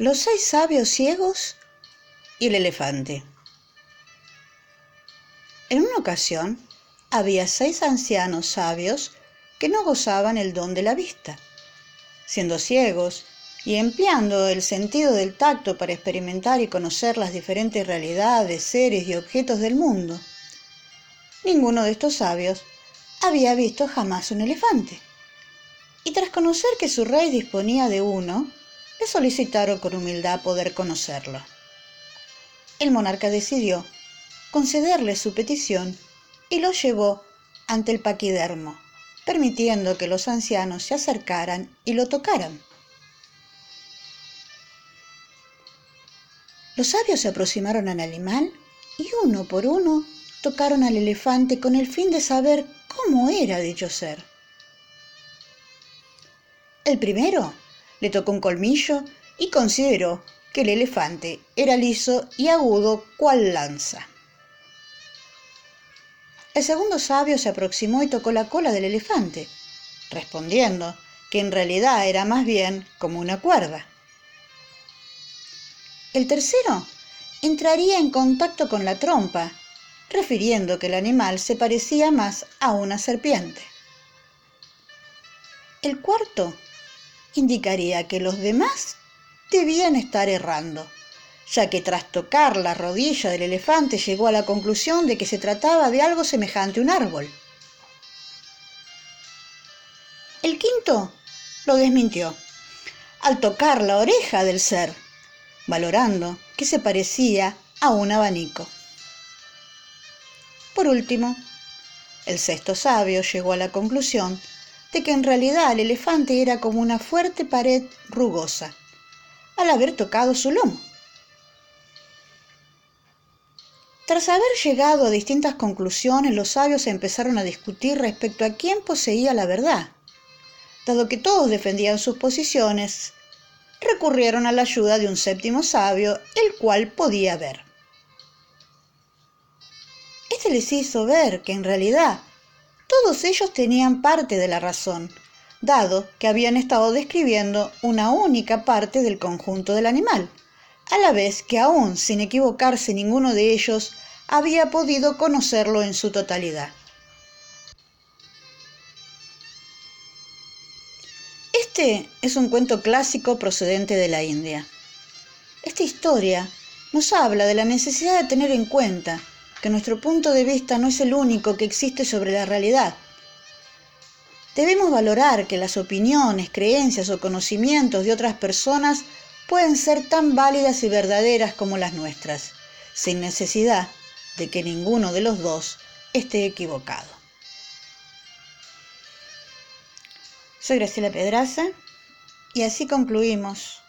Los seis sabios ciegos y el elefante. En una ocasión había seis ancianos sabios que no gozaban el don de la vista. Siendo ciegos y empleando el sentido del tacto para experimentar y conocer las diferentes realidades, seres y objetos del mundo, ninguno de estos sabios había visto jamás un elefante. Y tras conocer que su rey disponía de uno, le solicitaron con humildad poder conocerlo. El monarca decidió concederle su petición y lo llevó ante el paquidermo, permitiendo que los ancianos se acercaran y lo tocaran. Los sabios se aproximaron al animal y uno por uno tocaron al elefante con el fin de saber cómo era dicho ser. El primero le tocó un colmillo y consideró que el elefante era liso y agudo cual lanza. El segundo sabio se aproximó y tocó la cola del elefante, respondiendo que en realidad era más bien como una cuerda. El tercero entraría en contacto con la trompa, refiriendo que el animal se parecía más a una serpiente. El cuarto indicaría que los demás debían estar errando, ya que tras tocar la rodilla del elefante llegó a la conclusión de que se trataba de algo semejante a un árbol. El quinto lo desmintió al tocar la oreja del ser, valorando que se parecía a un abanico. Por último, el sexto sabio llegó a la conclusión de que en realidad el elefante era como una fuerte pared rugosa, al haber tocado su lomo. Tras haber llegado a distintas conclusiones, los sabios empezaron a discutir respecto a quién poseía la verdad. Dado que todos defendían sus posiciones, recurrieron a la ayuda de un séptimo sabio, el cual podía ver. Este les hizo ver que en realidad todos ellos tenían parte de la razón, dado que habían estado describiendo una única parte del conjunto del animal, a la vez que aún sin equivocarse ninguno de ellos había podido conocerlo en su totalidad. Este es un cuento clásico procedente de la India. Esta historia nos habla de la necesidad de tener en cuenta que nuestro punto de vista no es el único que existe sobre la realidad. Debemos valorar que las opiniones, creencias o conocimientos de otras personas pueden ser tan válidas y verdaderas como las nuestras, sin necesidad de que ninguno de los dos esté equivocado. Soy Graciela Pedraza y así concluimos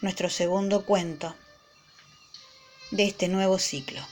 nuestro segundo cuento de este nuevo ciclo.